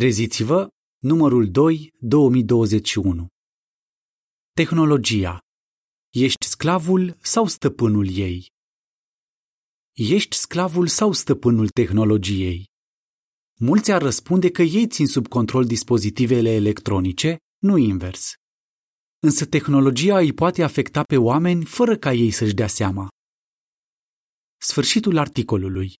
Treziți-vă, numărul 2, 2021. Tehnologia. Ești sclavul sau stăpânul ei? Ești sclavul sau stăpânul tehnologiei? Mulți ar răspunde că ei țin sub control dispozitivele electronice, nu invers. Însă tehnologia îi poate afecta pe oameni fără ca ei să-și dea seama. Sfârșitul articolului.